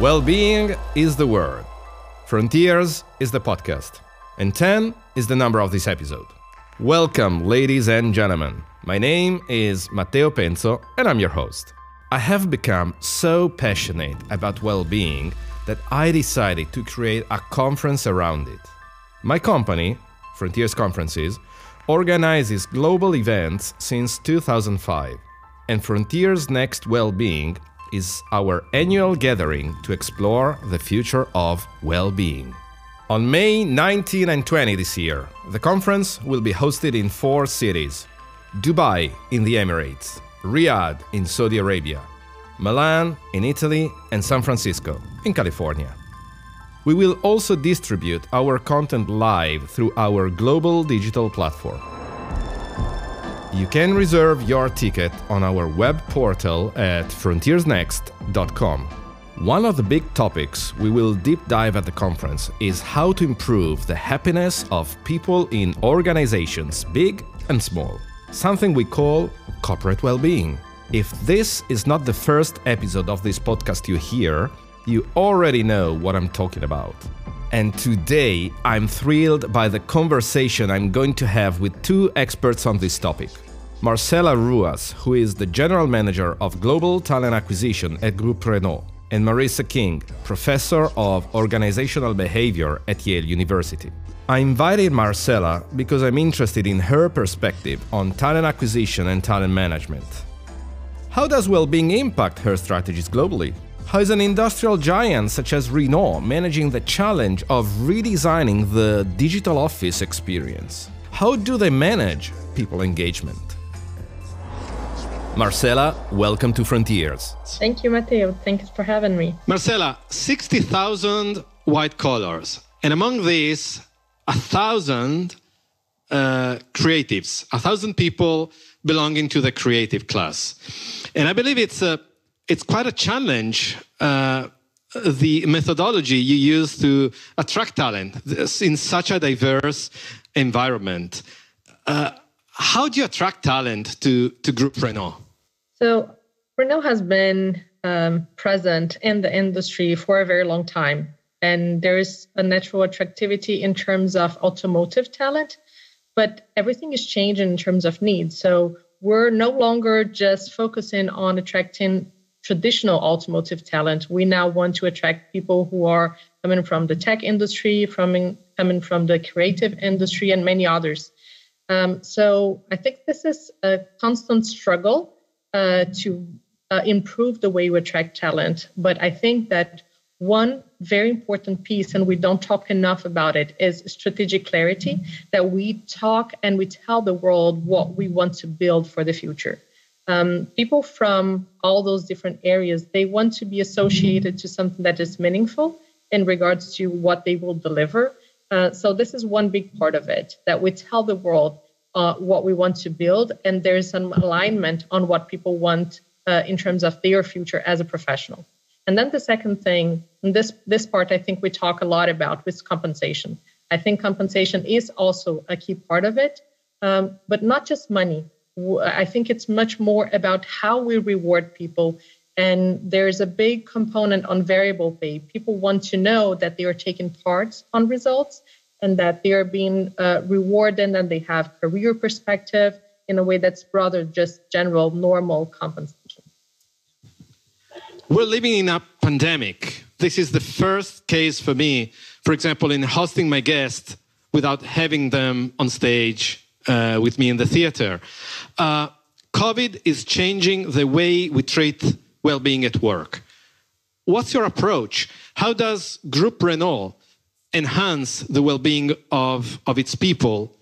Well being is the word, Frontiers is the podcast, and 10 is the number of this episode. Welcome, ladies and gentlemen. My name is Matteo Penzo, and I'm your host. I have become so passionate about well being that I decided to create a conference around it. My company, Frontiers Conferences, organizes global events since 2005, and Frontiers Next Well-Being is our annual gathering to explore the future of well-being. On May 19 and 20 this year, the conference will be hosted in four cities Dubai in the Emirates, Riyadh in Saudi Arabia, Milan in Italy, and San Francisco in California. We will also distribute our content live through our global digital platform. You can reserve your ticket on our web portal at frontiersnext.com. One of the big topics we will deep dive at the conference is how to improve the happiness of people in organizations, big and small, something we call corporate well being. If this is not the first episode of this podcast you hear, you already know what I'm talking about. And today, I'm thrilled by the conversation I'm going to have with two experts on this topic. Marcela Ruas, who is the General Manager of Global Talent Acquisition at Groupe Renault, and Marissa King, Professor of Organizational Behavior at Yale University. I invited Marcela because I'm interested in her perspective on talent acquisition and talent management. How does well being impact her strategies globally? How is an industrial giant such as Renault managing the challenge of redesigning the digital office experience? How do they manage people engagement? Marcela, welcome to Frontiers. Thank you, Matteo. Thanks for having me. Marcela, 60,000 white collars, and among these, a thousand uh, creatives, a thousand people belonging to the creative class. And I believe it's a it's quite a challenge. Uh, the methodology you use to attract talent in such a diverse environment. Uh, how do you attract talent to, to Groupe Renault? So, Renault has been um, present in the industry for a very long time. And there's a natural attractivity in terms of automotive talent, but everything is changing in terms of needs. So, we're no longer just focusing on attracting traditional automotive talent. We now want to attract people who are coming from the tech industry, from coming from the creative industry, and many others. Um, so I think this is a constant struggle uh, to uh, improve the way we attract talent. But I think that one very important piece, and we don't talk enough about it, is strategic clarity that we talk and we tell the world what we want to build for the future um, people from all those different areas they want to be associated to something that is meaningful in regards to what they will deliver. Uh, so this is one big part of it that we tell the world uh, what we want to build and there's some alignment on what people want uh, in terms of their future as a professional. And then the second thing this this part i think we talk a lot about with compensation. I think compensation is also a key part of it um, but not just money I think it's much more about how we reward people. And there's a big component on variable pay. People want to know that they are taking part on results and that they are being uh, rewarded and they have career perspective in a way that's rather just general, normal compensation. We're living in a pandemic. This is the first case for me, for example, in hosting my guests without having them on stage uh, with me in the theater. Uh, COVID is changing the way we treat well being at work. What's your approach? How does Groupe Renault enhance the well being of, of its people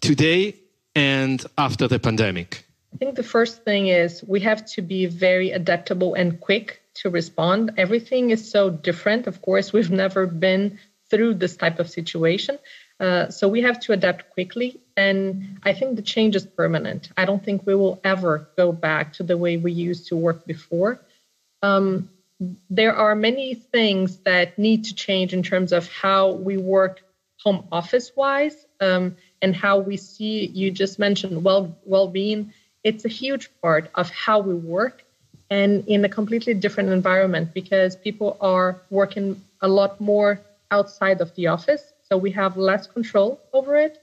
today and after the pandemic? I think the first thing is we have to be very adaptable and quick to respond. Everything is so different. Of course, we've never been through this type of situation. Uh, so we have to adapt quickly. And I think the change is permanent. I don't think we will ever go back to the way we used to work before. Um, there are many things that need to change in terms of how we work home office wise um, and how we see you just mentioned well well-being it's a huge part of how we work and in a completely different environment because people are working a lot more outside of the office. So we have less control over it.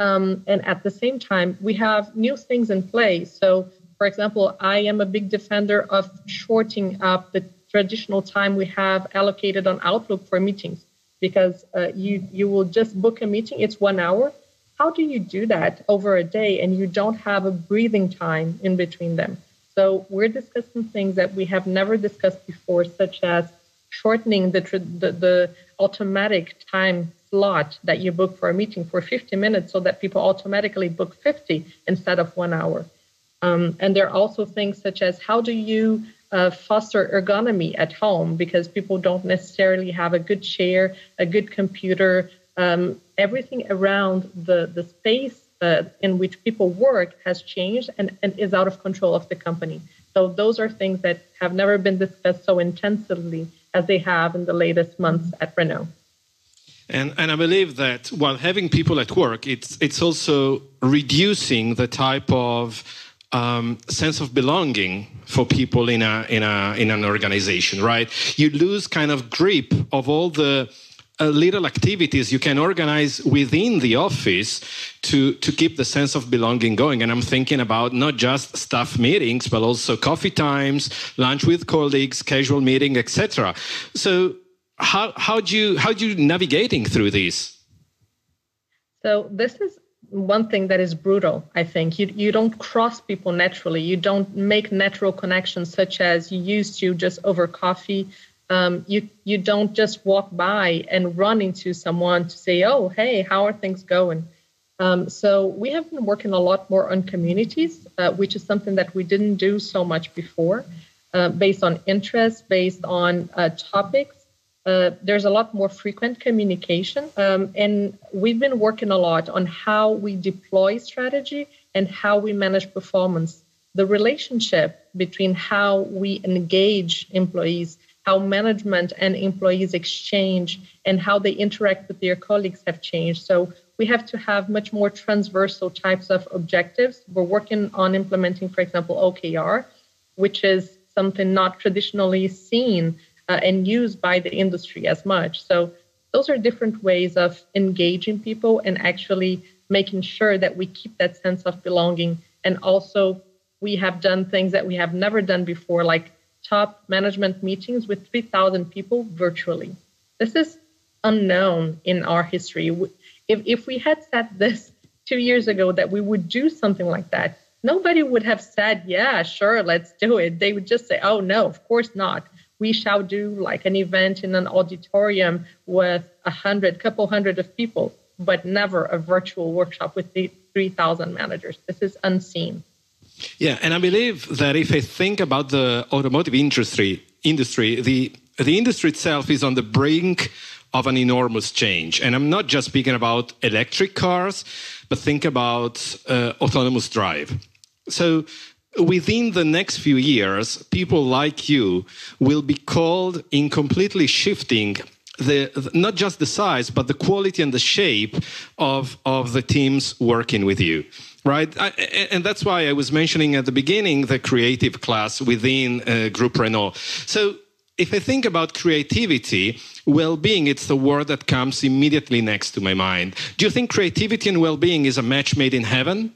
Um, and at the same time, we have new things in place. So, for example, I am a big defender of shorting up the traditional time we have allocated on Outlook for meetings because uh, you you will just book a meeting. It's one hour. How do you do that over a day and you don't have a breathing time in between them? So we're discussing things that we have never discussed before, such as shortening the, the, the automatic time slot that you book for a meeting for 50 minutes so that people automatically book 50 instead of one hour. Um, and there are also things such as how do you uh, foster ergonomy at home because people don't necessarily have a good chair, a good computer, um, everything around the, the space uh, in which people work has changed and, and is out of control of the company. So those are things that have never been discussed so intensively as they have in the latest months at Renault. And, and I believe that while having people at work, it's, it's also reducing the type of um, sense of belonging for people in, a, in, a, in an organization, right? You lose kind of grip of all the uh, little activities you can organize within the office to to keep the sense of belonging going and i'm thinking about not just staff meetings but also coffee times lunch with colleagues casual meeting etc so how how do you how do you navigating through these? so this is one thing that is brutal i think you you don't cross people naturally you don't make natural connections such as you used to just over coffee um, you you don't just walk by and run into someone to say, "Oh, hey, how are things going?" Um, so we have been working a lot more on communities, uh, which is something that we didn't do so much before, uh, based on interest, based on uh, topics. Uh, there's a lot more frequent communication, um, and we've been working a lot on how we deploy strategy and how we manage performance. The relationship between how we engage employees how management and employees exchange and how they interact with their colleagues have changed. So we have to have much more transversal types of objectives. We're working on implementing, for example, OKR, which is something not traditionally seen uh, and used by the industry as much. So those are different ways of engaging people and actually making sure that we keep that sense of belonging. And also, we have done things that we have never done before, like top management meetings with 3,000 people virtually. This is unknown in our history. If, if we had said this two years ago that we would do something like that, nobody would have said, yeah, sure, let's do it. They would just say, oh, no, of course not. We shall do like an event in an auditorium with a hundred, couple hundred of people, but never a virtual workshop with 3,000 managers. This is unseen. Yeah, and I believe that if I think about the automotive industry, industry, the the industry itself is on the brink of an enormous change. And I'm not just speaking about electric cars, but think about uh, autonomous drive. So within the next few years, people like you will be called in completely shifting the not just the size, but the quality and the shape of, of the teams working with you right? I, and that's why I was mentioning at the beginning the creative class within uh, Groupe Renault. So if I think about creativity, well-being, it's the word that comes immediately next to my mind. Do you think creativity and well-being is a match made in heaven?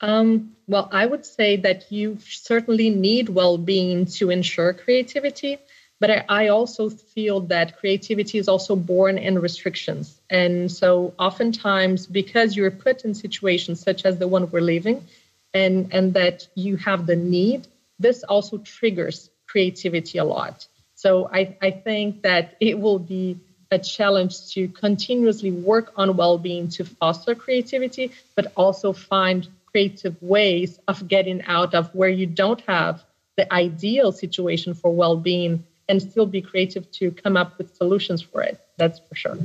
Um, well, I would say that you certainly need well-being to ensure creativity. But I, I also feel that creativity is also born in restrictions. And so oftentimes, because you're put in situations such as the one we're living, and, and that you have the need, this also triggers creativity a lot. So I, I think that it will be a challenge to continuously work on well-being to foster creativity, but also find creative ways of getting out of where you don't have the ideal situation for well-being and still be creative to come up with solutions for it. That's for sure.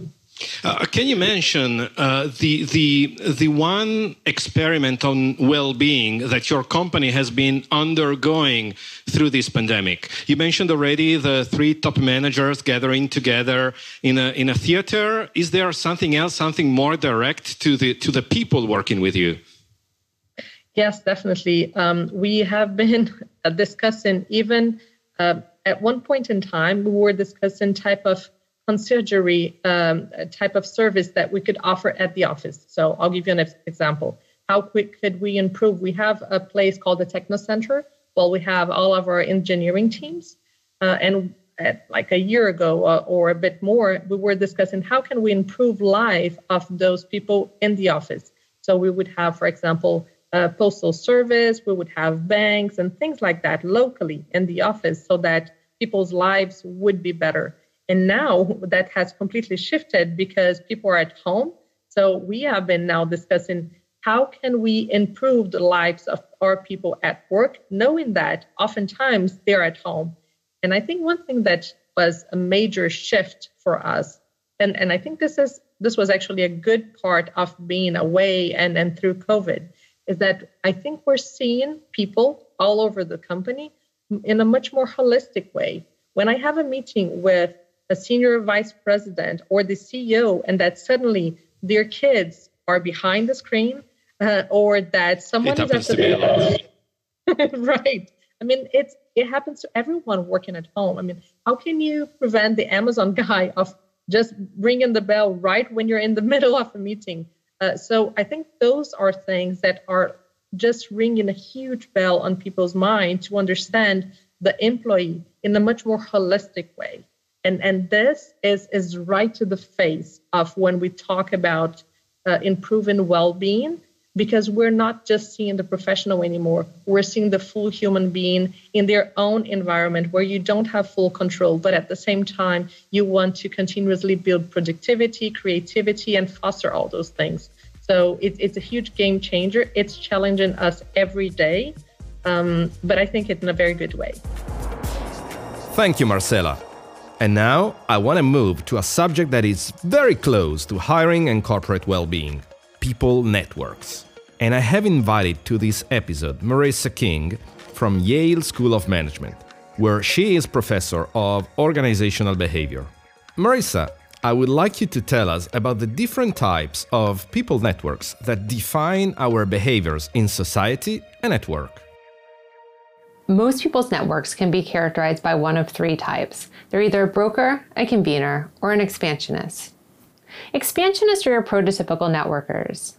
Uh, can you mention uh, the the the one experiment on well-being that your company has been undergoing through this pandemic? You mentioned already the three top managers gathering together in a in a theater. Is there something else, something more direct to the to the people working with you? Yes, definitely. Um, we have been discussing even uh, at one point in time, we were discussing type of conciergery um, type of service that we could offer at the office. So I'll give you an example. How quick could we improve? We have a place called the Techno Center. Well, we have all of our engineering teams, uh, and at like a year ago uh, or a bit more, we were discussing how can we improve life of those people in the office. So we would have, for example, a postal service, we would have banks and things like that locally in the office, so that people's lives would be better. And now that has completely shifted because people are at home. So we have been now discussing how can we improve the lives of our people at work, knowing that oftentimes they're at home. And I think one thing that was a major shift for us, and, and I think this is this was actually a good part of being away and, and through COVID, is that I think we're seeing people all over the company in a much more holistic way. When I have a meeting with a senior vice president or the CEO, and that suddenly their kids are behind the screen, uh, or that someone it is at the right. I mean, it's it happens to everyone working at home. I mean, how can you prevent the Amazon guy of just ringing the bell right when you're in the middle of a meeting? Uh, so I think those are things that are just ringing a huge bell on people's mind to understand the employee in a much more holistic way. And, and this is, is right to the face of when we talk about uh, improving well being, because we're not just seeing the professional anymore. We're seeing the full human being in their own environment where you don't have full control, but at the same time, you want to continuously build productivity, creativity, and foster all those things. So it, it's a huge game changer. It's challenging us every day, um, but I think it's in a very good way. Thank you, Marcela. And now I want to move to a subject that is very close to hiring and corporate well being people networks. And I have invited to this episode Marissa King from Yale School of Management, where she is professor of organizational behavior. Marissa, I would like you to tell us about the different types of people networks that define our behaviors in society and at work. Most people's networks can be characterized by one of three types. They're either a broker, a convener, or an expansionist. Expansionists are your prototypical networkers.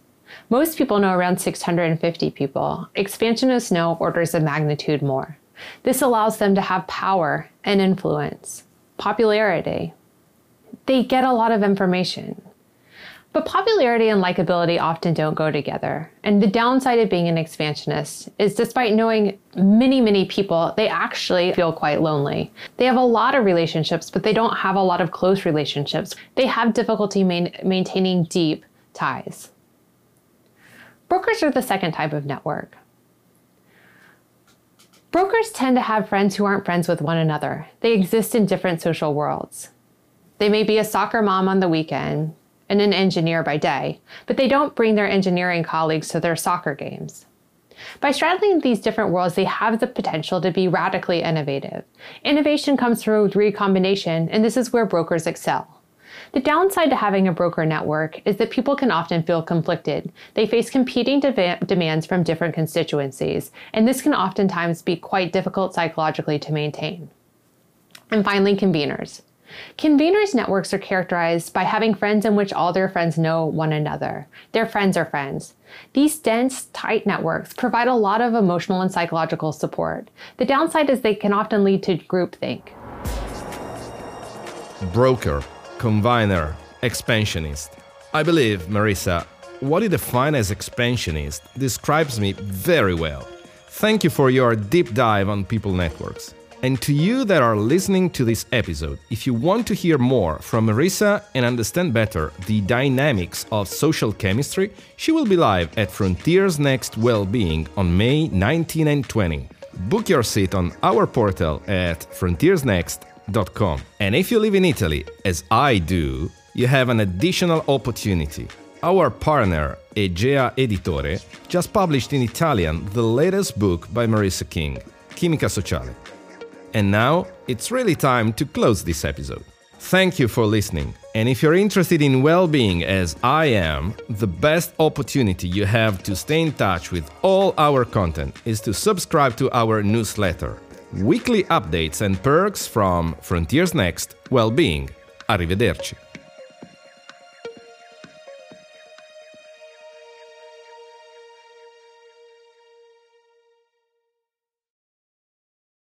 Most people know around 650 people. Expansionists know orders of magnitude more. This allows them to have power and influence, popularity. They get a lot of information. But popularity and likability often don't go together. And the downside of being an expansionist is despite knowing many, many people, they actually feel quite lonely. They have a lot of relationships, but they don't have a lot of close relationships. They have difficulty main- maintaining deep ties. Brokers are the second type of network. Brokers tend to have friends who aren't friends with one another. They exist in different social worlds. They may be a soccer mom on the weekend, and an engineer by day, but they don't bring their engineering colleagues to their soccer games. By straddling these different worlds, they have the potential to be radically innovative. Innovation comes through recombination, and this is where brokers excel. The downside to having a broker network is that people can often feel conflicted. They face competing de- demands from different constituencies, and this can oftentimes be quite difficult psychologically to maintain. And finally, conveners. Conveners networks are characterized by having friends in which all their friends know one another. Their friends are friends. These dense, tight networks provide a lot of emotional and psychological support. The downside is they can often lead to groupthink. Broker, convener, expansionist. I believe, Marissa, what you define as expansionist describes me very well. Thank you for your deep dive on people networks. And to you that are listening to this episode, if you want to hear more from Marissa and understand better the dynamics of social chemistry, she will be live at Frontiers Next Wellbeing on May 19 and 20. Book your seat on our portal at frontiersnext.com. And if you live in Italy, as I do, you have an additional opportunity. Our partner, Egea Editore, just published in Italian the latest book by Marissa King, Chimica Sociale. And now it's really time to close this episode. Thank you for listening. And if you're interested in well being as I am, the best opportunity you have to stay in touch with all our content is to subscribe to our newsletter. Weekly updates and perks from Frontiers Next Wellbeing. Arrivederci.